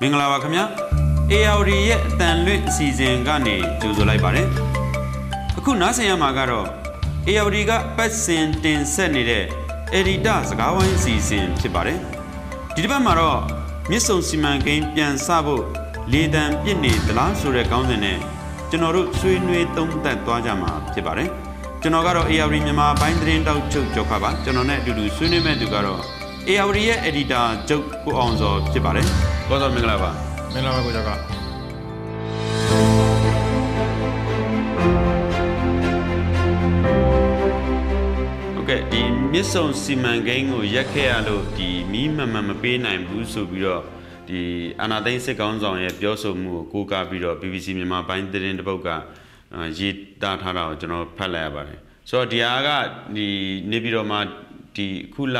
မင်္ဂလာပါခင်ဗျာ AOD ရဲ့အတန်လွင့်အစီအစဉ်ကနေကြိုဆိုလိုက်ပါတယ်အခုနားဆင်ရမှာကတော့ AOD ကပတ်စင်တင်ဆက်နေတဲ့ Edita စကားဝိုင်းအစီအစဉ်ဖြစ်ပါတယ်ဒီတစ်ပတ်မှာတော့မြစ်ဆုံစီမံကိန်းပြန်စဖို့လေတံပြစ်နေသလားဆိုတဲ့ခေါင်းစဉ်နဲ့ကျွန်တော်တို့ဆွေးနွေးသုံးသပ်သွားကြမှာဖြစ်ပါတယ်ကျွန်တော်ကတော့ AOD မြန်မာပိုင်းသတင်းတောက်ချုပ်ကြောက်ခပါကျွန်တော်နဲ့အတူတူဆွေးနွေးမဲ့သူကတော့ AOD ရဲ့ editor ကျုပ်ကိုအောင်စောဖြစ်ပါတယ်။ကိုစောမင်္ဂလာပါမင်္ဂလာပါကိုကျော်က။ဟုတ်ကဲ့ဒီမြစ်ဆုံစီမံကိန်းကိုရက်ခဲ့ရလို့ဒီမီးမမှန်မပေးနိုင်ဘူးဆိုပြီးတော့ဒီအာနာသိန်းစစ်ကောင်းဆောင်ရဲ့ပြောဆိုမှုကိုကိုးကားပြီးတော့ BBC မြန်မာပိုင်းသတင်းတစ်ပုဒ်ကအာရေးသားထားတာကိုကျွန်တော်ဖတ်လိုက်ရပါတယ်။ဆိုတော့ဒီဟာကဒီနေပြည်တော်မှာဒီခုလ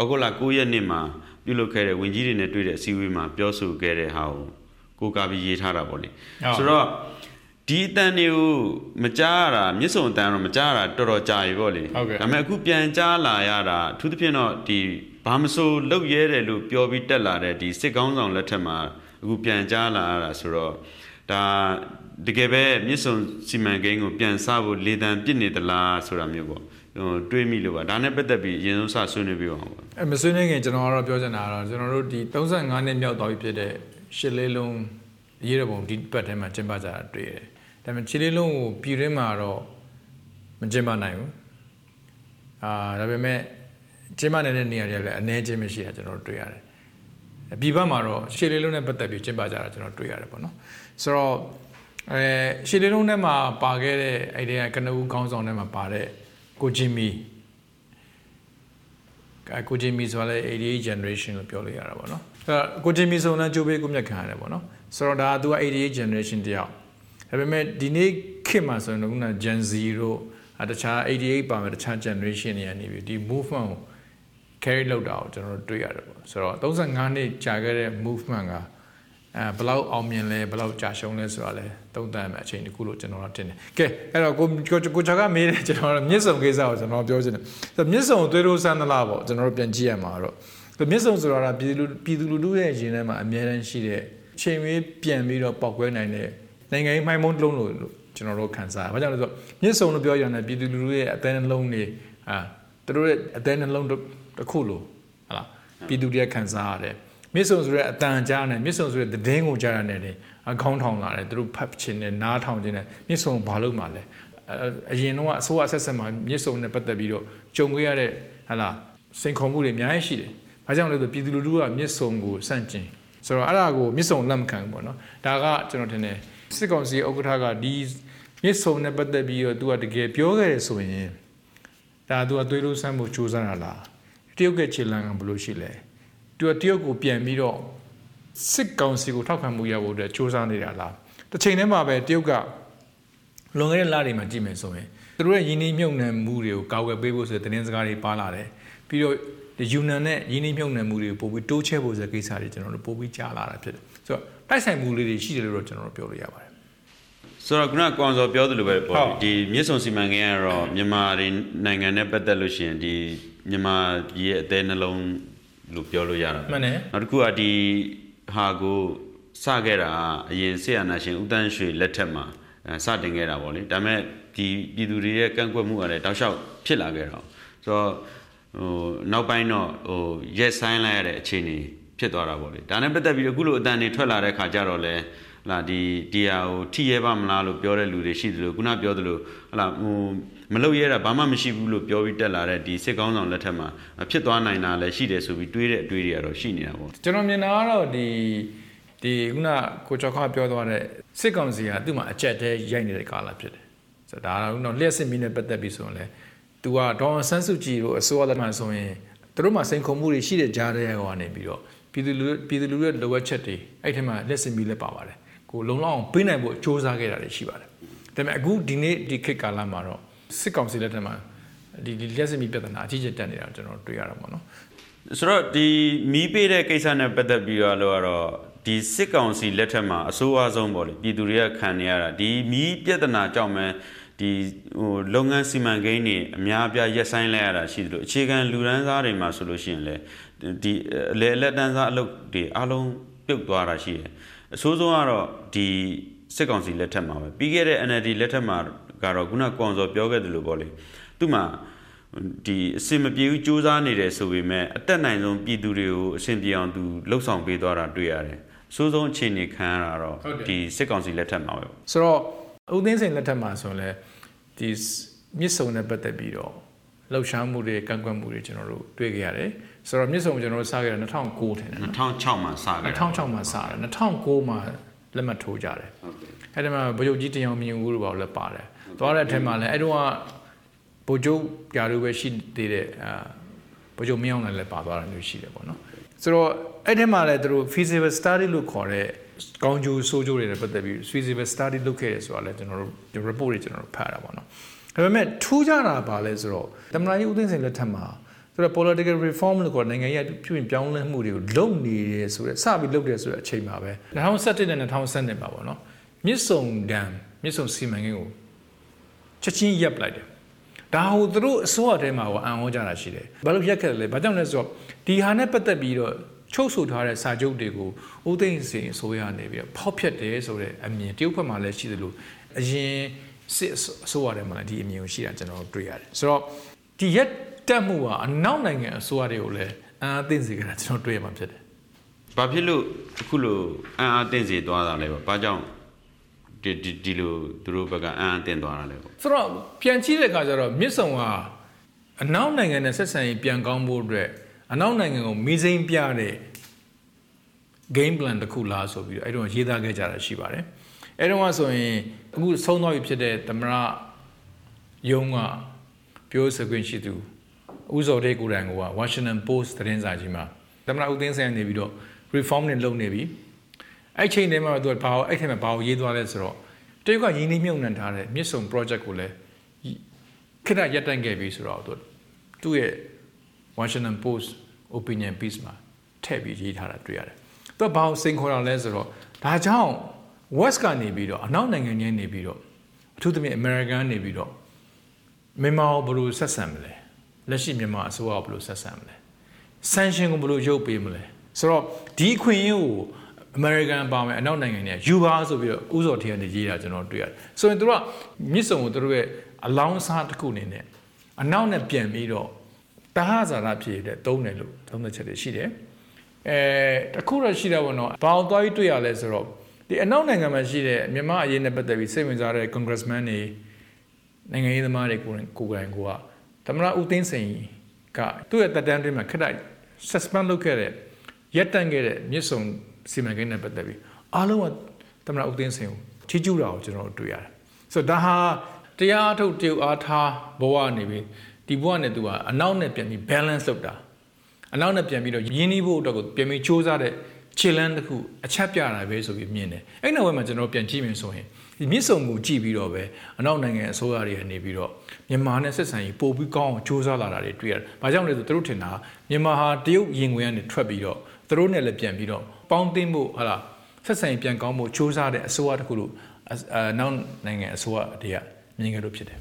ဩဂုတ်လ9ရက်နေ့မှာပြုလုပ်ခဲ့တဲ့ဝင်ကြီးတွေနဲ့တွေ့တဲ့အစည်းအဝေးမှာပြောဆိုခဲ့တဲ့ဟာကိုကိုးကားပြီးရေးထားတာပေါ့လေ။ဆိုတော့ဒီအတန်တွေကိုမကြားရတာမြစ်ဆုံအတန်တော့မကြားရတာတော်တော်ကြာပြီပေါ့လေဟုတ်ကဲ့ဒါပေမဲ့အခုပြန်ကြားလာရတာအထူးသဖြင့်တော့ဒီဘာမဆိုလုတ်ရဲတယ်လို့ပြောပြီးတက်လာတဲ့ဒီစစ်ကောင်းဆောင်လက်ထက်မှာအခုပြန်ကြားလာရတာဆိုတော့ဒါတကယ်ပဲမြစ်ဆုံစီမံကိန်းကိုပြန်စဖို့လေတံပြစ်နေသလားဆိုတာမျိုးပေါ့ဟို တွေးမိလို့ပါဒါနဲ့ပတ်သက်ပြီးအရင်ဆုံးစဆွေးနွေးပြအောင်ပေါ့အဲမဆွေးနွေးခင်ကျွန်တော်ကတော့ပြောချင်တာကတော့ကျွန်တော်တို့ဒီ35နှစ်မြောက်တော်ပြီဖြစ်တဲ့ရှစ်လေးလုံးရေးရပုံဒီပတ်ထဲမှာကျင်းပကြတာတွေ့ရတယ်။ဒါပေမဲ့ရှစ်လေးလုံးကိုပြည်ရင်းမှာတော့မကျင်းပနိုင်ဘူး။အာဒါပေမဲ့ကျင်းပနိုင်တဲ့နေရာတွေလည်းအနည်းချင်းမရှိတာကျွန်တော်တို့တွေ့ရတယ်။ပြည်ပမှာတော့ရှစ်လေးလုံးနဲ့ပတ်သက်ပြီးကျင်းပကြတာကျွန်တော်တွေ့ရတယ်ပေါ့နော်။ဆိုတော့အဲရှစ်လေးလုံးထဲမှာပါခဲ့တဲ့အဲ့ဒီကနဦးခေါင်းဆောင်ထဲမှာပါတဲ့ ကိုဂျင်မီအဲကိုဂျင်မီဆိုတာလည်း88 generation လို့ပြောလို့ရတာပေါ့နော်အဲကိုဂျင်မီဆိုလည်းကြိုးပေးကိုမြတ်ခံရတယ်ပေါ့နော်ဆိုတော့ဒါက तू က88 generation တယောက်ဒါပေမဲ့ဒီနေ့ခေတ်မှာဆိုရင်တော့ခုန Gen Z တို့အဲတခြား88ပါမယ်တခြား generation တွေကနေပြီးဒီ movement ကို carry လုပ်တာကိုကျွန်တော်တို့တွေ့ရတယ်ပေါ့ဆိုတော့35နှစ်ကြာခဲ့တဲ့ movement က အဲဘယ်လောက်အောင်မြင်လဲဘယ်လောက်ကြာရှုံးလဲဆိုတာလဲသုံးသပ်မယ်အချိန်တစ်ခုလို့ကျွန်တော်တို့တင်တယ်ကဲအဲ့တော့ကိုကိုကိုချာကမေးတယ်ကျွန်တော်တို့မြစ်ဆုံကိစ္စကိုကျွန်တော်ပြောချင်တယ်ဆိုတော့မြစ်ဆုံကိုသွေးထိုးဆန်းသလားပေါ့ကျွန်တော်တို့ပြန်ကြည့်ရမှာတော့ဆိုမြစ်ဆုံဆိုတာကပြည်သူလူပြည်သူလူထုရဲ့ရင်ထဲမှာအများတန်းရှိတဲ့ချိန်ဝေးပြန်ပြီးတော့ပောက်ကွဲနိုင်တဲ့နိုင်ငံရေးမှိုင်းမုန်းတစ်လုံးလို့ကျွန်တော်တို့ခံစားရဘာကြောင့်လဲဆိုတော့မြစ်ဆုံလို့ပြောရရင်ပြည်သူလူထုရဲ့အသေးနှလုံးတွေအာသူတို့ရဲ့အသေးနှလုံးတစ်ခုလို့ဟာလားပြည်သူတွေကခံစားရတယ် မြစ်ဆုံဆိုတဲ့အတန်ကြားနဲ့မြစ်ဆုံဆိုတဲ့သတင်းကိုကြားရတယ်လေအကောင်းထောင်လာတယ်သူတို့ဖတ်ချင်တယ်နားထောင်ချင်တယ်မြစ်ဆုံဘာလို့မှလဲအရင်တော့အစိုးရဆက်ဆက်မှာမြစ်ဆုံနဲ့ပတ်သက်ပြီးတော့ကြုံခဲ့ရတဲ့ဟာလားစိန်ခေါ်မှုတွေအများကြီးရှိတယ်။ဘာကြောင့်လဲဆိုပြည်သူလူထုကမြစ်ဆုံကိုစန့်ကျင်ဆိုတော့အဲ့ဒါကိုမြစ်ဆုံလက်မခံဘူးပေါ့နော်။ဒါကကျွန်တော်ထင်တယ်စစ်ကောင်စီဥက္ကဋ္ဌကဒီမြစ်ဆုံနဲ့ပတ်သက်ပြီးတော့သူကတကယ်ပြောခဲ့တယ်ဆိုရင်ဒါသူကသွေးလို့ဆန်းဖို့ကြိုးစားတာလား။တရုတ်ကခြေလမ်းကဘယ်လိုရှိလဲ။ သူကတရုတ်ကိုပြန်ပြီးတော့စစ်ကောင်စီကိုထောက်ခံမှုရဖို့အတွက်စ조사နေတာလားတစ်ချိန်တည်းမှာပဲတရုတ်ကလွန်ခဲ့တဲ့လတွေမှာကြည့်မယ်ဆိုရင်သူတို့ရဲ့ယင်းနှိမ့်မြုံနှံမှုတွေကိုကာကွယ်ပေးဖို့ဆိုတဲ့တင်းစကားတွေပါလာတယ်ပြီးတော့ဒီယူနန်နဲ့ယင်းနှိမ့်မြုံနှံမှုတွေကိုပို့ပြီးတိုးချဲ့ဖို့ဆိုတဲ့ကိစ္စတွေကျွန်တော်တို့ပို့ပြီးကြားလာတာဖြစ်တယ်ဆိုတော့တိုက်ဆိုင်မှုလေးတွေရှိတယ်လို့တော့ကျွန်တော်တို့ပြောလို့ရပါတယ်ဆိုတော့ခုနကကောင်စောပြောသလိုပဲပေါ့ဟုတ်ဒီမြစ်ဆုံစီမံကိန်းကတော့မြန်မာတွေနိုင်ငံနဲ့ပတ်သက်လို့ရှိရင်ဒီမြန်မာပြည်ရဲ့အသေးနှလုံး လို့ပြောလို့ရတာပဲမှန်တယ်နောက်တစ်ခုကဒီဟာကိုစခဲ့တာအရင်ဆေးအာနာရှင်ဦးတန်းရွှေလက်ထက်မှာအဲစတင်ခဲ့တာပေါ့လေဒါပေမဲ့ဒီပြည်သူတွေရဲ့ကန့်ကွက်မှုကလည်းတောက်လျှောက်ဖြစ်လာခဲ့တော့ဆိုတော့ဟိုနောက်ပိုင်းတော့ဟိုရက်ဆိုင်လိုက်ရတဲ့အခြေအနေဖြစ်သွားတာပေါ့လေဒါနဲ့ပတ်သက်ပြီးအခုလိုအတန်တွေထွက်လာတဲ့ခါကျတော့လဲဟ လာဒီဒီဟာကိုထိရဲပါမလားလို့ပြောတဲ့လူတွေရှိသလိုခုနပြောသလိုဟလာဟိုမလုပ်ရဲတာဘာမှမရှိဘူးလို့ပြောပြီးတက်လာတဲ့ဒီစစ်ကောင်းဆောင်လက်ထက်မှာဖြစ်သွားနိုင်တာလည်းရှိတယ်ဆိုပြီးတွေးတဲ့အတွေးတွေကတော့ရှိနေတာပေါ့ကျွန်တော်မြင်တာကတော့ဒီဒီခုနကိုကျော်ခပြောသွားတဲ့စစ်ကောင်စီကသူ့မှာအကြက်တဲရိုက်နေတဲ့ကာလဖြစ်တယ်ဆိုတော့ဒါကတော့လျှက်စစ်မီးနဲ့ပတ်သက်ပြီးဆိုရင်လေသူကဒေါ်ဆန်းစုကြည်တို့အစိုးရလက်မှန်ဆိုရင်သူတို့မှာစိန်ခေါ်မှုတွေရှိတဲ့ကြားတဲ့ဟိုကနေပြီးတော့ပြည်သူလူပြည်သူလူရဲ့လိုအပ်ချက်တွေအဲ့ထက်မှာလက်စစ်မီးလည်းပါပါတယ် ကိုလုံလောက်အောင်ပေးနိုင်ဖို့စ조사ခဲ့တာတွေရှိပါတယ်ဒါပေမဲ့အခုဒီနေ့ဒီခေတ်ကာလမှာတော့စစ်ကောင်စီလက်ထက်မှာဒီဒီလျှက်စစ်မီးပြဿနာအကြီးကြီးတက်နေတာကိုကျွန်တော်တွေ့ရတာပေါ့နော်ဆိုတော့ဒီမီးပေးတဲ့ကိစ္စနဲ့ပတ်သက်ပြီးတော့လို့ကတော့ဒီစစ်ကောင်စီလက်ထက်မှာအဆိုးအဆုံးပေါ့လေပြည်သူတွေကခံနေရတာဒီမီးပြဿနာကြောင့်မှဒီဟိုလုပ်ငန်းစီမံကိန်းတွေအများအပြားရက်ဆိုင်လိုက်ရတာရှိသလိုအခြေခံလူရန်စားတွေမှာဆိုလို့ရှိရင်လေဒီအလေအလက်တန်းစားအလုပ်တွေအားလုံးပြုတ်သွားတာရှိတယ် အဆိုးဆုံးကတော့ဒီစစ်ကောင်စီလက်ထက်မှာပဲပြီးခဲ့တဲ့ NLD လက်ထက်မှာကတော့ခုနကွန်စော်ပြောခဲ့တယ်လို့ပေါ့လေသူ့မှာဒီအစင်မပြေဘူးစူးစမ်းနေတယ်ဆိုပေမဲ့အသက်နိုင်ဆုံးပြည်သူတွေကိုအဆင်ပြေအောင်သူလှုပ်ဆောင်ပေးသွားတာတွေ့ရတယ်အဆိုးဆုံးအခြေအနေခံရတာတော့ဒီစစ်ကောင်စီလက်ထက်မှာပဲဆိုတော့ဦးသိန်းစိန်လက်ထက်မှာဆိုရင်လည်းဒီမြစ်ဆုံနဲ့ပတ်သက်ပြီးတော့ လှုပ်ရှားမှုတွေကန့်ကွက်မှုတွေကျွန်တော်တို့တွေ့ခဲ့ရတယ်ဆိုတော့မြစ်ဆုံကျွန်တော်တို့စခဲ့တာ2009ထင်တယ်နော်2006မှာစခဲ့တာ2006မှာစတယ်2009မှာလက်မှတ်ထိုးကြတယ်ဟုတ်ကဲ့အဲ့ဒီမှာဗိုလ်ချုပ်ကြီးတင်အောင်မြင်ဦးတို့ဘာလို့လဲပါတယ်သွားတဲ့အထက်မှာလည်းအဲ့တော့ကဗိုလ်ချုပ်ပြာတို့ပဲရှိသေးတဲ့အာဗိုလ်ချုပ်မင်းအောင်လည်းလည်းပါသွားတာမျိုးရှိတယ်ပေါ့နော်ဆိုတော့အဲ့ဒီမှာလည်းသူတို့ feasible study လို့ခေါ်တဲ့ကောင်းကျိုးဆိုးကျိုးတွေနဲ့ပတ်သက်ပြီး feasible study လုပ်ခဲ့တယ်ဆိုတာလည်းကျွန်တော်တို့ဒီ report တွေကျွန်တော်တို့ဖတ်တာပေါ့နော် ဒါပေမဲ့ထူးခြားတာပါလဲဆိုတော့တမန်ကြီးဦးသိန်းစိန်လက်ထက်မှာဆိုတော့ political reform လို့ခေါ်နိုင်ငံရေးပြုပြင်ပြောင်းလဲမှုတွေကိုလုပ်နေတယ်ဆိုတော့စပြီးလုပ်တယ်ဆိုတဲ့အချိန်မှာပဲ2017နဲ့2012မှာပေါ့နော်မြစ်ဆုံဒမ်မြစ်ဆုံစီမံကိန်းကိုချက်ချင်းရပ်ပလိုက်တယ်ဒါဟိုသူတို့အစိုးရထဲမှာကအံ့ဩကြတာရှိတယ်ဘာလို့ရက်ခဲ့တယ်လဲဘာကြောင့်လဲဆိုတော့ဒီဟာနဲ့ပတ်သက်ပြီးတော့ချုပ်ဆိုထားတဲ့စာချုပ်တွေကိုဦးသိန်းစိန်အစိုးရနေပြီးတော့ဖောက်ဖျက်တယ်ဆိုတဲ့အမြင်တရုတ်ဘက်မှာလည်းရှိသလိုအရင် စစ်အစိုးရထဲမှာလည်းဒီအမြင်ကိုရှိတာကျွန်တော်တို့တွေ့ရတယ်ဆိုတော့ဒီရက်တက်မှုကအနောက်နိုင်ငံအစိုးရတွေကိုလည်းအံ့အသင့်စေကြတာကျွန်တော်တွေ့ရမှာဖြစ်တယ်။ဘာဖြစ်လို့အခုလိုအံ့အားသင့်စေသွားတာလဲပေါ့။ဘာကြောင့်ဒီဒီဒီလိုသူတို့ဘက်ကအံ့အားသင့်သွားတာလဲပေါ့ဆိုတော့ပြန်ကြည့်တဲ့အခါကျတော့မြစ်ဆုံကအနောက်နိုင်ငံနဲ့ဆက်ဆံရေးပြန်ကောင်းဖို့အတွက်အနောက်နိုင်ငံကိုမီးစိမ်းပြတဲ့ game plan တစ်ခုလားဆိုပြီးတော့အဲ့တော့ရေးသားခဲ့ကြတာရှိပါတယ် အဲ့တော့ကဆိုရင်အခုဆုံးသွားပြီဖြစ်တဲ့သမရယုံကပြောစခွင့်ရှိသူဥဇော်တဲ့ကိုယ်တိုင်က Washington Post သတင်းစာကြီးမှာသမရဦးသိန်းဆိုင်နေပြီးတော့ reform တွေလုပ်နေပြီအဲ့ချိန်တည်းမှာသူကဘာလို့အဲ့ထက်မှာဘာလို့ရေးသွားလဲဆိုတော့တရုတ်ကရင်းနှီးမြှုပ်နှံထားတဲ့မြစ်ဆုံ project ကိုလည်းခဏရပ်တန့်ခဲ့ပြီဆိုတော့သူသူ့ရဲ့ Washington Post opinion piece မှာထည့်ပြီးရေးထားတာတွေ့ရတယ်။သူကဘာလို့စိန်ခေါ်တာလဲဆိုတော့ဒါကြောင့် West ကနေပြီးတော့အနောက်နိုင်ငံတွေနေပြီးတော့အထူးသဖြင့် American နေပြီးတော့မြန်မာကိုဘယ်လိုဆက်ဆံမလဲလက်ရှိမြန်မာအစိုးရကိုဘယ်လိုဆက်ဆံမလဲ sanction ကိုဘယ်လိုရုပ်ပေးမလဲဆိုတော့ဒီအခွင့်အရေးကို American ပါမယ်အနောက်နိုင်ငံတွေကယူပါဆိုပြီးတော့ဥစော်ထည့်ကနေရေးတာကျွန်တော်တွေ့ရတယ်ဆိုရင်တို့ကမြစ်စုံကိုတို့ရဲ့အလောင်းစားတစ်ခုအနေနဲ့အနောက်နဲ့ပြန်ပြီးတော့တဟဇာရဖြစ်တဲ့တုံးတယ်လို့သုံးသက်ချက်တွေရှိတယ်အဲတခုတော့ရှိတာပေါ့နော်ဘာအောင်သွားပြီးတွေ့ရလဲဆိုတော့ ဒီအနောက်နိုင်ငံမှာရှိတဲ့မြန်မာအရေးနဲ့ပတ်သက်ပြီးစိတ်ဝင်စားတဲ့ congressman တွေနိုင်ငံရေးသမားတွေကိုယ်ကိုယ်တိုင်ကိုကသမရဦးသိန်းစိန်ကသူ့ရဲ့တက်တန်းတွင်းမှာခက်တိုက် suspend လုပ်ခဲ့တဲ့ရက်တန့်ခဲ့တဲ့မြစ်ဆုံစီမံကိန်းနဲ့ပတ်သက်ပြီးအားလုံးကသမရဦးသိန်းစိန်ကိုချီးကျူးတာကိုကျွန်တော်တို့တွေ့ရတယ်ဆိုတော့ဒါဟာတရားအထုတ်တည်အားထားဘဝနေပြီးဒီဘဝနဲ့သူကအနောက်နဲ့ပြန်ပြီး balance လုပ်တာအနောက်နဲ့ပြန်ပြီးတော့ရင်းနှီးဖို့အတွက်ကိုပြန်ပြီးစ조사တဲ့ ခြေလန်းတစ်ခုအချက်ပြတာပဲဆိုပြီးမြင်တယ်အဲ့နောက်ဘက်မှာကျွန်တော်ပြန်ကြည့်မယ်ဆိုရင်ဒီမြစ်ဆုံမှုကြည့်ပြီးတော့ပဲအနောက်နိုင်ငံအစိုးရတွေကနေပြီးတော့မြန်မာနဲ့ဆက်ဆံရေးပိုပြီးကောင်းအောင်ကြိုးစားလာတာတွေတွေ့ရတယ်။ဘာကြောင့်လဲဆိုသူတို့ထင်တာမြန်မာဟာတရုတ်ရင်ဝင်ကနေထွက်ပြီးတော့သူတို့နဲ့လည်းပြန်ပြီးတော့ပေါင်းသင်းဖို့ဟာလားဆက်ဆံရေးပြန်ကောင်းဖို့ကြိုးစားတဲ့အစိုးရတစ်ခုလို့အနောက်နိုင်ငံအစိုးရတွေကမြင်ခဲ့လို့ဖြစ်တယ်။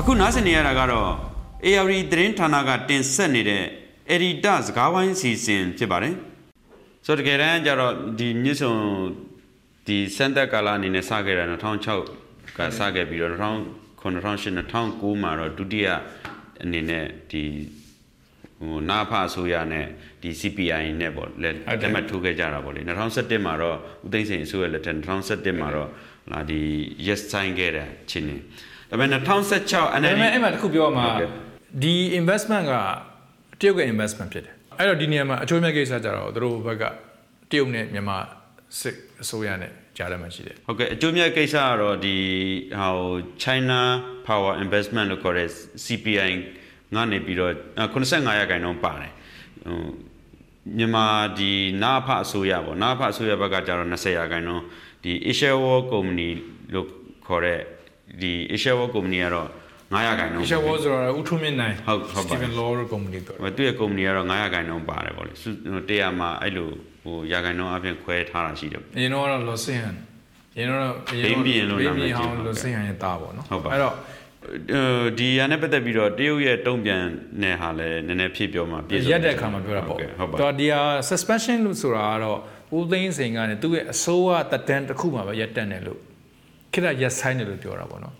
အခုနားဆင်နေရတာကတော့ AR သတင်းဌာနကတင်ဆက်နေတဲ့ Edita စကားဝိုင်းစီစဉ်ဖြစ်ပါတယ်ဆိုတော့တကယ်တမ်းကျတော့ဒီမြစ်ဆုံဒီစံသက်ကာလအနေနဲ့စခဲ့တာ2006ကစခဲ့ပြီးတော့2009 2008 2009မှာတော့ဒုတိယအနေနဲ့ဒီဟိုနာဖအစိုးရနဲ့ဒီ CPI နဲ့ပေါ့လက်လက်မှတ်ထိုးခဲ့ကြတာပေါ့လေ2017မှာတော့ဦးသိန်းစိန်အစိုးရလက်ထက်2017မှာတော့လာဒီ yes sign ခဲ့တဲ့ချင်းနေဒါပေမဲ့2016ဒါ NLD ပေမဲ့အဲ့မှာတစ်ခုပြောမှာဟုတ်ကဲ့ ဒီ investment ကတရုတ်က investment ဖြစ်တယ်အဲ့တော့ဒီနေရာမှာအချိုးမဲ့ကိစ္စကြတော့သူတို့ဘက်ကတရုတ်နဲ့မြန်မာစစ်အစိုးရနဲ့ကြားထဲမှာရှိတယ်ဟုတ်ကဲ့အကျိုးမြတ်ကိစ္စကတော့ဒီဟို China Power Investment လို့ခေါ်တဲ့ CPI ငါနေပြီးတော့85ရာခိုင်နှုန်းပါတယ်ဟိုမြန်မာဒီနာဖအစိုးရပေါ့နာဖအစိုးရဘက်ကကျတော့20ရာခိုင်နှုန်းဒီ Asia World Company လို့ခေါ်တဲ့ဒီ Asia World Company ကတော့ 9ရာခိုင်နှုန်းရှယ်ဝေါ်ဆိုတော့ဥထုမြင့်နိုင်ဟုတ်ဟုတ်ပါ Steven Law တို့ company တို့ဟိုသူ့ရဲ့ company ကတော့9ရာခိုင်နှုန်းပါတယ်ပေါ့လေစုဟို100မှာအဲ့လိုဟိုရာခိုင်နှုန်းအပြင်ခွဲထားတာရှိတယ်အရင်တော့ကတော့ Los Angeles အရင်တော့ဘိန်းဘီရင်လို့နာမည်ကြီးဟောင်းဟုတ်ကဲ့ Los Angeles ရဲ့တာပေါ့နော်ဟုတ်ပါအဲ့တော့ဒီရနဲ့ပတ်သက်ပြီးတော့တရုတ်ရဲ့တုံ့ပြန်နေဟာလည်းနည်းနည်းဖြည့်ပြောမှာပြည့်စုံရက်တဲ့အခါမှာပြောတာပေါ့ဟုတ်ပါတော့ဒီဟာ suspension လို့ဆိုတာကတော့ဦးသိန်းစိန်ကနေသူ့ရဲ့အစိုးရတက်တန်းတစ်ခုမှပဲရက်တက်နေလို့ခိရရက်ဆိုင်တယ်လို့ပြောတာပေါ့နော်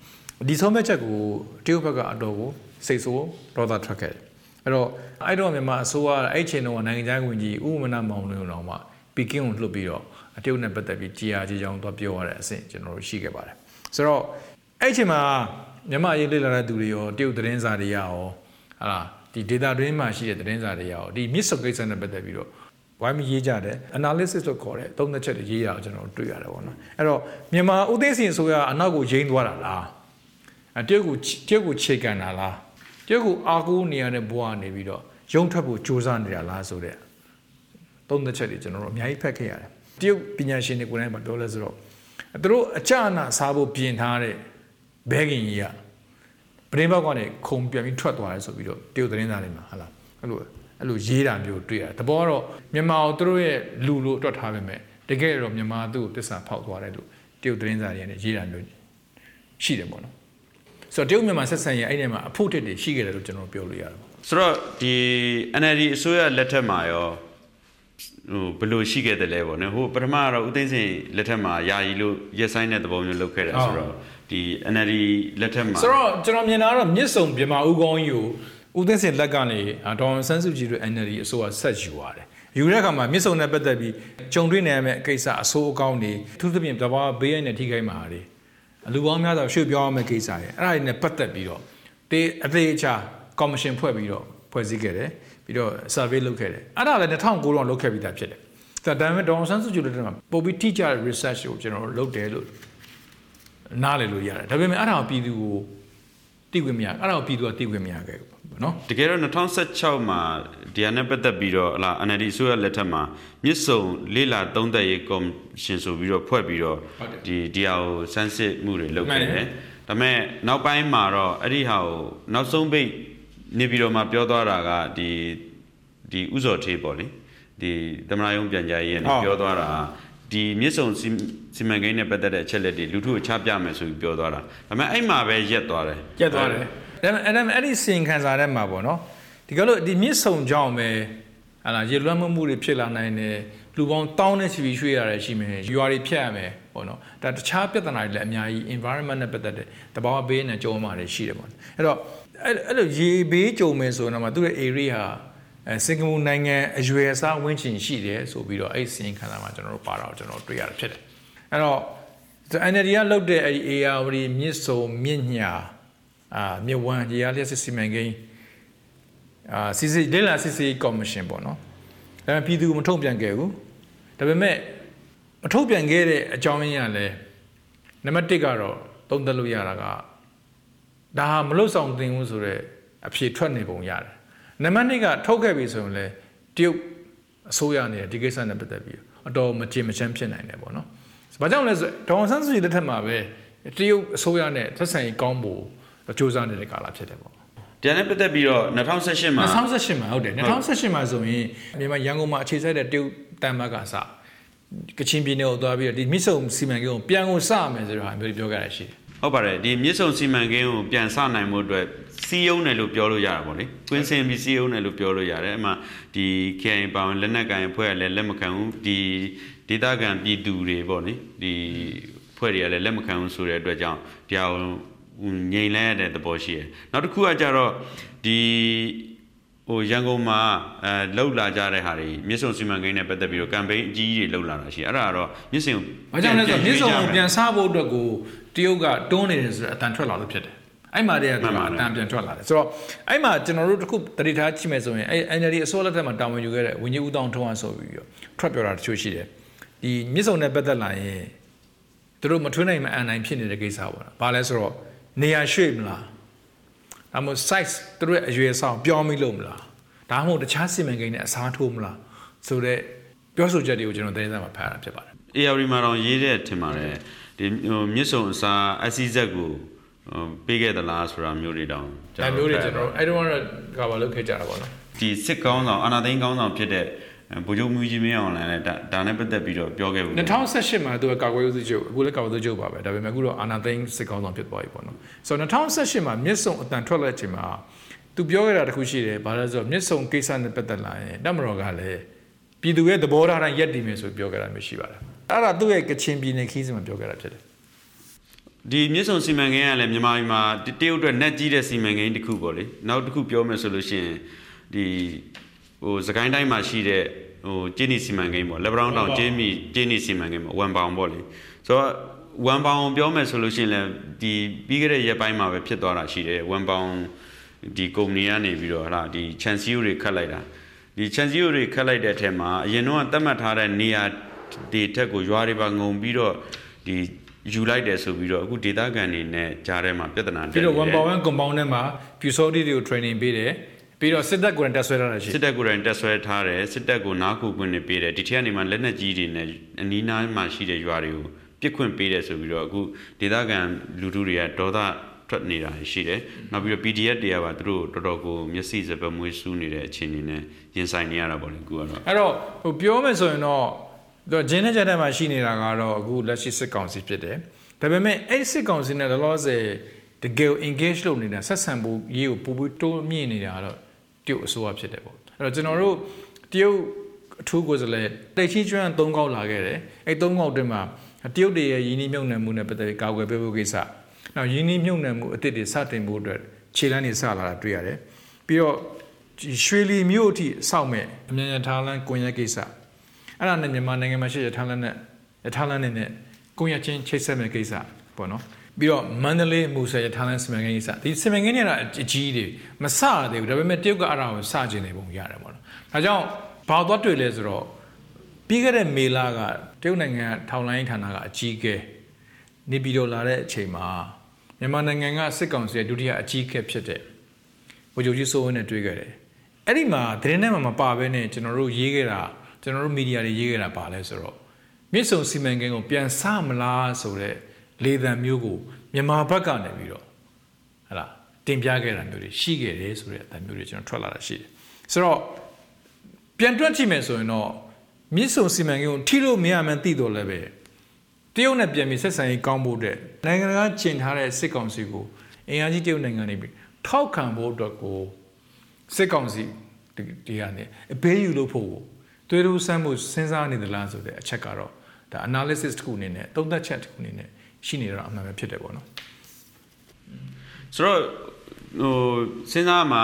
ဒီဆုံးဖြတ်ချက်ကိုတရုတ်ဘက်ကအတော်ကိုစိတ်ဆိုးဒေါသထွက်ခဲ့တယ်အဲ့တော့အဲ့တော့မြန်မာအစိုးရအဲ့ချိန်တုန်းကနိုင်ငံခြားဝင်ကြီးဥမနာမောင်လွင်တော်မှာပီကင်းကိုလှုပ်ပြီးတော့အတရုတ်နဲ့ပတ်သက်ပြီးကြီးအားကြီးကြောင်းတော့ပြောရတဲ့အဆင့်ကျွန်တော်တို့ရှိခဲ့ပါတယ်ဆိုတော့အဲ့ချိန်မှာမြန်မာရေးလေ့လာတဲ့သူတွေရောတရုတ်သတင်းစာတွေရောဟာလားဒီ data တွင်းမှာရှိတဲ့သတင်းစာတွေရောဒီ miss ကိစ္စနဲ့ပတ်သက်ပြီးတော့ဝိုင်းမရေးကြတယ် analysis လို့ခေါ်တဲ့သုံးသက်ချက်တွေရေးရအောင်ကျွန်တော်တို့တွေ့ရတယ်ပေါ့နော်အဲ့တော့မြန်မာဥသိမ်းစီဆိုရအနောက်ကိုရင်းသွားတာလား အတရုတ်ကိုတရုတ်ကိုခြေကန်တာလားတရုတ်ကိုအာကိုးနေရတဲ့ဘဝကနေပြီးတော့ရုံထွက်ဖို့ကြိုးစားနေတာလားဆိုတဲ့သုံးသက်ချက်တွေကျွန်တော်တို့အများကြီးဖတ်ခဲ့ရတယ်တရုတ်ပညာရှင်တွေကိုယ်တိုင်မပြောလဲဆိုတော့သူတို့အကြအနာစားဖို့ပြင်ထားတဲ့ဘဲကင်ကြီးကပရင်းဘောက်ကနေခုံပြန်ပြီးထွက်သွားတယ်ဆိုပြီးတော့တရုတ်သတင်းစာတွေမှာဟာလားအဲ့လိုအဲ့လိုရေးတာမျိုးတွေ့ရတယ်တဘောကတော့မြန်မာကိုသူတို့ရဲ့လူလို့အတွက်ထားပေမဲ့တကယ်တော့မြန်မာသူ့ကိုတစ္ဆာဖောက်သွားတယ်လို့တရုတ်သတင်းစာတွေကနေရေးတာမျိုးရှိတယ်ပေါ့နော် ဆိုတော့တရုတ်မြန်မာဆက်ဆံရေးအဲ့ဒီမှာအဖို့တစ်တွေရှိခဲ့တယ်လို့ကျွန်တော်ပြောလို့ရတယ်ပေါ့ဆိုတော့ဒီ NLD အစိုးရလက်ထက်မှာရောဟိုဘယ်လိုရှိခဲ့တယ်လဲပေါ့နော်ဟိုပထမကတော့ဦးသိန်းစိန်လက်ထက်မှာယာယီလို့ရက်ဆိုင်တဲ့သဘောမျိုးလုပ်ခဲ့တယ်ဆိုတော့ဒီ NLD လက်ထက်မှာဆိုတော့ကျွန်တော်မြင်တာကတော့မြစ်စုံမြန်မာဦးကောင်းကြီးကိုဦးသိန်းစင်လက်ကနေအာဒေါန်ဆန်းစုကြည်တို့ NLD အစိုးရဆက်ယူရတယ်ယူတဲ့အခါမှာမြစ်စုံနဲ့ပတ်သက်ပြီးကြုံတွေ့နေရမယ့်ကိစ္စအဆိုးအကောင်းတွေသူသဖြင့်တဘာဘေးရနဲ့ထိခိုက်မှာတွေ အလူပေါင်းများစွာရွှေ့ပြောင်းရမယ့်ကိစ္စတွေအဲ့ဒါတွေနဲ့ပတ်သက်ပြီးတော့တေးအသေးအချာကော်မရှင်ဖွဲ့ပြီးတော့ဖွဲ့စည်းခဲ့တယ်ပြီးတော့ survey လုပ်ခဲ့တယ်အဲ့ဒါလည်း2009တော့လုပ်ခဲ့ပြီးသားဖြစ်တယ်ဒါဒါပေမဲ့ဒေါန်ဆန်းစုကြည်တို့ကပိုပြီးတိကျတဲ့ research ကိုကျွန်တော်တို့လုပ်တယ်လို့နားလည်လို့ရတယ်ဒါပေမဲ့အဲ့ဒါကိုပြည်သူကိုသိခွင့်မရအဲ့ဒါကိုပြည်သူကသိခွင့်မရခဲ့ဘူး နော်တကယ်တော့2016မှာဒီဟာနဲ့ပတ်သက်ပြီးတော့ဟလာ NLD အစိုးရလက်ထက်မှာမြစ်စုံလေးလာသုံးသက်ရေးကော်မရှင်ဆိုပြီးတော့ဖွဲ့ပြီးတော့ဒီဒီဟာကိုစမ်းစစ်မှုတွေလုပ်ခဲ့တယ်ဒါပေမဲ့နောက်ပိုင်းမှာတော့အဲ့ဒီဟာကိုနောက်ဆုံးပိတ်နေပြီးတော့မှပြောသွားတာကဒီဒီဥစော်ထေးပေါ့လေဒီသမနာယုံပြန်ကြားရေးနဲ့ပြောသွားတာဒီမြစ်စုံစီမံကိန်းနဲ့ပတ်သက်တဲ့အချက်လက်တွေလူထုကိုချပြမယ်ဆိုပြီးပြောသွားတာဒါပေမဲ့အဲ့မှာပဲရက်သွားတယ်ကျက်သွားတယ် ဒါပေမဲ့အဲ့ဒါအဲ့ဒီစင်ခံစားတဲ့မှာပေါ့နော်ဒီကလို့ဒီမြစ်ဆုံကြောင့်ပဲဟာလာရေလွှမ်းမိုးမှုတွေဖြစ်လာနိုင်တယ်လူပေါင်းတောင်းတဲ့ချီပြီးရွှေ့ရတယ်ရှိမယ်ရွာတွေဖြတ်ရမယ်ပေါ့နော်ဒါတခြားပြဿနာတွေလည်းအများကြီး environment နဲ့ပတ်သက်တဲ့တဘာဝဘေးနဲ့ကြုံမှာတွေရှိတယ်ပေါ့အဲ့တော့အဲ့အဲ့လိုရေဘေးကြုံမယ်ဆိုတော့သူ့ရဲ့ area ဟာအဲစင်ကာပူနိုင်ငံအရွယ်အစားဝင်းချင်ရှိတယ်ဆိုပြီးတော့အဲ့စင်ခံစားမှာကျွန်တော်တို့ပါတော့ကျွန်တော်တွေ့ရတယ်ဖြစ်တယ်အဲ့တော့ NLD ကလုတ်တဲ့အဲ့ဒီ AR မြစ်ဆုံမြင့်ညာ အာမြစ်ဝမ်းရေအားလျက်စစ်စီမံကိန်းအာစီစီဒေလာစီစီကော်မရှင်ပေါ့နော်ဒါပေမဲ့ပြည်သူမထုတ်ပြန်ခဲ့ဘူးဒါပေမဲ့မထုတ်ပြန်ခဲ့တဲ့အကြောင်းရင်းကလည်းနံပါတ်1ကတော့သုံးသပ်လို့ရတာကဒါဟာမလွတ်ဆောင်သင်ဘူးဆိုတော့အဖြေထွက်နေပုံရတယ်နံပါတ်2ကထုတ်ခဲ့ပြီဆိုရင်လည်းတရုတ်အစိုးရနေတဲ့ဒီကိစ္စနဲ့ပတ်သက်ပြီးအတော်မချင်မချမ်းဖြစ်နိုင်တယ်ပေါ့နော်ဘာကြောင့်လဲဆိုတော့ဒေါန်ဆန်းစုကြည်လက်ထက်မှာပဲတရုတ်အစိုးရနဲ့သက်ဆိုင်ကောင်းဖို့ စ조사နေတဲ့ကာလဖြစ်တယ်ပေါ့တရားနဲ့ပတ်သက်ပြီးတော့2018မှာ2018မှာဟုတ်တယ်2018မှာဆိုရင်မြန်မာရန်ကုန်မှာအခြေစိုက်တဲ့တရုတ်တန်မတ်ကစကချင်ပြည်နယ်ကိုသွားပြီးတော့ဒီမြစ်ဆုံစီမံကိန်းကိုပြန်ကိုစရမယ်ဆိုတော့ဟာမျိုးပြောကြရရှိတယ်ဟုတ်ပါတယ်ဒီမြစ်ဆုံစီမံကိန်းကိုပြန်စနိုင်မှုအတွက်စီယုံတယ်လို့ပြောလို့ရတာပေါ့လေကွင်းစင်ပြီးစီယုံတယ်လို့ပြောလို့ရတယ်အမှဒီ KI ပါဝင်လက်နက်ကန်ဖွဲ့ကလည်းလက်မခံဘူးဒီဒေသခံပြည်သူတွေပေါ့လေဒီဖွဲ့တွေကလည်းလက်မခံဘူးဆိုတဲ့အတွက်ကြောင့်ဒီအော င်ငြိမ်လဲရတဲ့သဘောရှိတယ်နောက်တစ်ခုကကြတော့ဒီဟိုရန်ကုန်မှာအဲလှုပ်လာကြတဲ့ဟာတွေမြစ်ဆုံစီမံကိန်းနဲ့ပတ်သက်ပြီးတော့ကမ်ပိန်းအကြီးကြီးတွေလှုပ်လာတာရှိတယ်အဲ့ဒါကတော့မြစ်ဆုံကို။ဘာကြောင့်လဲဆိုတော့မြစ်ဆုံကိုပြန်စားဖို့အတွက်ကိုတရုတ်ကတွန်းနေတယ်ဆိုတော့အတန်ထွက်လာလို့ဖြစ်တယ်။အဲ့မှာတည်းကဒီမှာအတန်ပြန်ထွက်လာတယ်။ဆိုတော့အဲ့မှာကျွန်တော်တို့တခုတတိထားကြည့်မယ်ဆိုရင်အဲ့ NLD အစိုးရလက်ထက်မှာတာဝန်ယူခဲ့တဲ့ဝင်းကြီးဦးတောင်ထုံးအောင်ဆိုပြီးတော့ထွက်ပြောတာတချို့ရှိတယ်။ဒီမြစ်ဆုံနဲ့ပတ်သက်လာရင်သူတို့မထွေးနိုင်မအန်နိုင်ဖြစ်နေတဲ့ကိစ္စပေါ့နော်။ဘာလဲဆိုတော့ နေရာရွှေ့မလား။ဒါမှမဟုတ် size သူတို့ရဲ့အရွယ်ဆောင်ပြောင်းမိလို့မလား။ဒါမှမဟုတ်တခြားစီမံကိန်းနဲ့အစားထိုးမလားဆိုတော့ပြောဆိုချက်တွေကိုကျွန်တော်သတင်းစာမှာဖတ်ရတာဖြစ်ပါတယ် AR မှာတော့ရေးတဲ့ထင်ပါတယ်ဒီဟိုမြစ်ဆုံအစား SCZ ကိုဟိုပေးခဲ့သလားဆိုတာမျိုးတွေတောင်ဒါမျိုးတွေကျွန်တော်တို့အဲ့တော့ကဘာလို့ခဲ့ကြတာပေါ့နော်ဒီစစ်ကောင်းဆောင်အာနာသိန်းကောင်းဆောင်ဖြစ်တဲ့ ဗိုလ်ချုပ်မူကြီးမင်းအောင်လည်းဒါဒါနဲ့ပတ်သက်ပြီးတော့ပြောခဲ့ဘူး2018မှာသူကကာကွယ်ရေးဦးစီးချုပ်အခုလည်းကာကွယ်ရေးဦးစီးချုပ်ပါပဲဒါပေမဲ့အခုတော့အာနာသိန်းစစ်ကောင်းဆောင်ဖြစ်သွားပြီပေါ့နော်ဆိုတော့2018မှာမြစ်ဆုံအတန်ထွက်လာတဲ့အချိန်မှာသူပြောခဲ့တာတခုရှိတယ်ဘာလဲဆိုတော့မြစ်ဆုံကိစ္စနဲ့ပတ်သက်လာရင်တမတော်ကလည်းပြည်သူရဲ့သဘောထားတိုင်းရက်တည်မယ်ဆိုပြောခဲ့တာမျိုးရှိပါတယ်အဲ့ဒါသူ့ရဲ့ကချင်ပြည်နယ်ခီးစဉ်မှာပြောခဲ့တာဖြစ်တယ်ဒီမြစ်ဆုံစီမံကိန်းကလည်းမြန်မာပြည်မှာတရုတ်အတွက် net ကြီးတဲ့စီမံကိန်းတစ်ခုပေါ့လေနောက်တစ်ခုပြောမယ်ဆိုလို့ရှိရင်ဒီ ဟိုစကိုင်းတိုင်းမှာရှိတဲ့ဟိုကျင်းနီစီမံကိန်းပေါ့လက်ဘရောင်းတောင်ကျင်းမီကျင်းနီစီမံကိန်းပေါ့ဝန်ပေါင်ပေါ့လေဆိုတော့ဝန်ပေါင်ပြောမယ်ဆိုလို့ရှိရင်လည်းဒီပြီးခဲ့တဲ့ရက်ပိုင်းမှာပဲဖြစ်သွားတာရှိတယ်ဝန်ပေါင်ဒီကုမ္ပဏီကနေပြီးတော့ဟာလာဒီ chance တွေခတ်လိုက်တာဒီ chance တွေခတ်လိုက်တဲ့အထက်မှာအရင်တော့သတ်မှတ်ထားတဲ့နေရာဒီထက်ကိုရွာတွေပါငုံပြီးတော့ဒီယူလိုက်တယ်ဆိုပြီးတော့အခုဒေတာကန်နေနဲ့ကြားထဲမှာပြဿနာတက်ပြီးတော့နေတယ်1 power compound ထဲမှာပြူစောတီတွေကို training ပေးတယ် ပြီးတော့စစ်တပ်ကိုယ်တိုင်တက်ဆွဲထားတာရှိတယ်စစ်တပ်ကိုယ်တိုင်တက်ဆွဲထားတယ်စစ်တပ်ကိုနားကိုခွင့်နေပေးတယ်ဒီထက်ကနေမှလက်နက်ကြီးတွေနဲ့အနီးနားမှာရှိတဲ့ရွာတွေကိုပြစ်ခွင့်ပေးတယ်ဆိုပြီးတော့အခုဒေသခံလူထုတွေကဒေါသထွက်နေတာရှိတယ်နောက်ပြီးတော့ PDF တွေကပါသူတို့တော်တော်ကိုမျက်စိစပယ်မွေးစူးနေတဲ့အခြေအနေနဲ့ရင်ဆိုင်နေရတာပေါ့လေအခုကတော့အဲ့တော့ဟိုပြောမယ်ဆိုရင်တော့သူကဂျင်းနဲ့ဂျက်တဲ့မှာရှိနေတာကတော့အခုလက်ရှိစစ်ကောင်စီဖြစ်တယ်ဒါပေမဲ့အဲ့စစ်ကောင်စီနဲ့လောလောဆယ်တကယ် engage လုပ်နေတာဆက်ဆံဖို့ရေးကိုပူပူတိုးမြင့်နေတာကတော့တ ရုတ်အစိုးရဖြစ်တယ်ပေါ့အဲ့တော့ကျွန်တော်တို့တရုတ်အထူးကိုယ်စားလှယ်တိတ်ချီကျွမ်း၃ခေါက်လာခဲ့တယ်အဲ့၃ခေါက်တွင်မှာတရုတ်တွေရဲ့ယင်းနှိမ့်မြုံနယ်မှုနဲ့ပတ်သက်ပြီးကာကွယ်ပေးဖို့ကိစ္စနောက်ယင်းနှိမ့်မြုံနယ်မှုအစ်စ်တွေစတင်ဖို့အတွက်ခြေလမ်းတွေစလာတာတွေ့ရတယ်ပြီးတော့ဒီရွှေလီမြို့အထိစောက်မဲ့အမြန်ရထားလမ်းကွန်ရက်ကိစ္စအဲ့ဒါနဲ့မြန်မာနိုင်ငံမှာရှိတဲ့ရထားလမ်းနဲ့ရထားလမ်းနဲ့ကွန်ရက်ချင်းချိတ်ဆက်မဲ့ကိစ္စပေါ့နော် ပြီးတော့မန္တလေးမူဆယ်ရထားလမ်းစီမံကိန်းကိစ္စဒီစီမံကိန်းတွေကအကြီးတွေမစရသေးဘူးဒါပေမဲ့တရုတ်ကအဲ့ဒါကိုစကျင်နေပုံရတယ်ပေါ့နော်ဒါကြောင့်ဘာသွားတွေ့လဲဆိုတော့ပြီးခဲ့တဲ့မေလကတရုတ်နိုင်ငံထောင်လိုင်းဌာနကအကြီးအကဲနေပြည်တော်လာတဲ့အချိန်မှာမြန်မာနိုင်ငံကစစ်ကောင်စီရဲ့ဒုတိယအကြီးအကဲဖြစ်တဲ့ဗိုလ်ချုပ်ကြီးစိုးဝင်းနဲ့တွေ့ခဲ့တယ်အဲ့ဒီမှာသတင်းထဲမှာမပါဘဲနဲ့ကျွန်တော်တို့ရေးခဲ့တာကျွန်တော်တို့မီဒီယာတွေရေးခဲ့တာပါလဲဆိုတော့မြစ်ဆုံစီမံကိန်းကိုပြန်စမလားဆိုတော့ လေသံမျိုးကိုမြန်မာဘက်ကနေပြီးတော့ဟလာတင်ပြခဲ့တာမျိုးတွေရှိခဲ့တယ်ဆိုတဲ့အတန်မျိုးတွေကျွန်တော်ထွက်လာတာရှိတယ်ဆိုတော့ပြန်တွက်ကြည့်မယ်ဆိုရင်တော့မြစ်ဆုံစီမံကိန်းကိုထိလို့မရမှန်းသိတော့လည်းပဲတရုတ်နဲ့ပြန်ပြီးဆက်ဆံရေးကောင်းဖို့အတွက်နိုင်ငံကကျင်ထားတဲ့စစ်ကောင်စီကိုအင်အားကြီးတရုတ်နိုင်ငံတွေပြီးထောက်ခံဖို့အတွက်ကိုစစ်ကောင်စီဒီကနေအဘေးယူလို့ဖို့ကိုတွေးလို့စမ်းမှုစဉ်းစားနေသလားဆိုတဲ့အချက်ကတော့ဒါ analysis တစ်ခုအနေနဲ့သုံးသပ်ချက်တစ်ခုအနေနဲ့ ရှိနေတော့အမှန်ပဲဖြစ်တယ်ပေါ့နော်ဆိုတော့ဟိုစဉ်းစားမှာ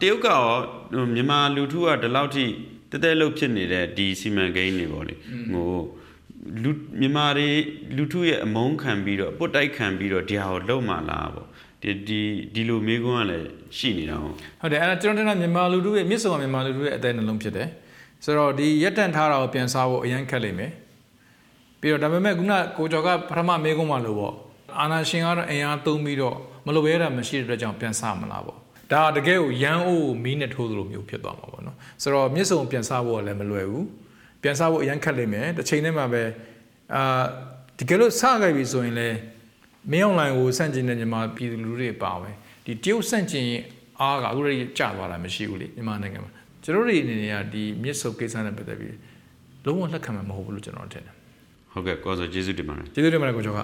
တရုတ်ကရောဟိုမြန်မာလူထုကဒီလောက်ထိတဲတဲလုတ်ဖြစ်နေတဲ့ဒီစီမံကိန်းတွေပေါ့လေဟိုလူမြန်မာတွေလူထုရဲ့အမုန်းခံပြီးတော့ပုတ်တိုက်ခံပြီးတော့ဒီဟာကိုလုံမှလာပေါ့ဒီဒီဒီလိုမေးခွန်းကလည်းရှိနေတာဟုတ်ဟုတ်တယ်အဲ့ဒါကျွန်တော်တင်တာမြန်မာလူထုရဲ့မြစ်ဆုံကမြန်မာလူထုရဲ့အသေးနှလုံးဖြစ်တယ်ဆိုတော့ဒီရက်တန့်ထားတာကိုပြန်စားဖို့အရင်ခက်လိမ့်မယ် ပြီးတော့ဒါပေမဲ့ခုနကိုကျော်ကပထမမေးခွန်းမှလို့ပေါ့အာနာရှင်ကတော့အင်အားသုံးပြီးတော့မလိုပဲတာမရှိတဲ့အတွက်ကြောင့်ပြန်စားမလားပေါ့ဒါတကယ်ကိုရန်အိုးမီးနဲ့ထိုးသလိုမျိုးဖြစ်သွားမှာပေါ့နော်ဆိုတော့မြစ်ဆုံပြန်စားဖို့ကလည်းမလွယ်ဘူးပြန်စားဖို့အရင်ခက်လိမ့်မယ်တစ်ချိန်တည်းမှာပဲအာတကယ်လို့စခဲ့ပြီဆိုရင်လည်းမင်းအောင်လိုင်းကိုစန့်ကျင်တဲ့မြန်မာပြည်သူလူထုတွေပါဝင်ဒီတရုတ်စန့်ကျင်ရင်အားကအခုတည်းကြာသွားတာမရှိဘူးလေမြန်မာနိုင်ငံမှာကျွန်တော်တို့အနေနဲ့ကဒီမြစ်ဆုံကိစ္စနဲ့ပတ်သက်ပြီးလုံးဝလက်ခံမှာမဟုတ်ဘူးလို့ကျွန်တော်ထင်တယ် ဟုတ်ကဲ့ကိုဆိုကျေးဇူးတင်ပါတယ်ကျေးဇူးတင်ပါတယ်ကိုကျော်က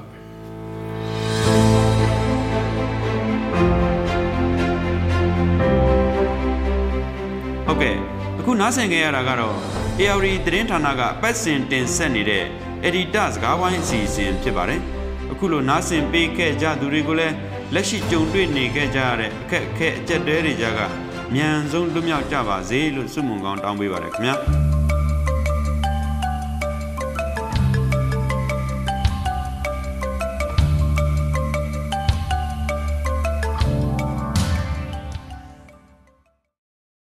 ဟုတ်ကဲ့အခုနားဆင်ခဲ့ရတာကတော့ AR သတင်းဌာနကပတ်စဉ်တင်ဆက်နေတဲ့ Editor စကားဝိုင်းအစီအစဉ်ဖြစ်ပါတယ်အခုလိုနားဆင်ပေးခဲ့ကြသူတွေကိုလည်းလက်ရှိကြုံတွေ့နေခဲ့ကြရတဲ့အခက်အခဲအကျက်တဲတွေကြားကမြန်ဆုံးလွတ်မြောက်ကြပါစေလို့ဆုမွန်ကောင်းတောင်းပေးပါရခင်ဗျာ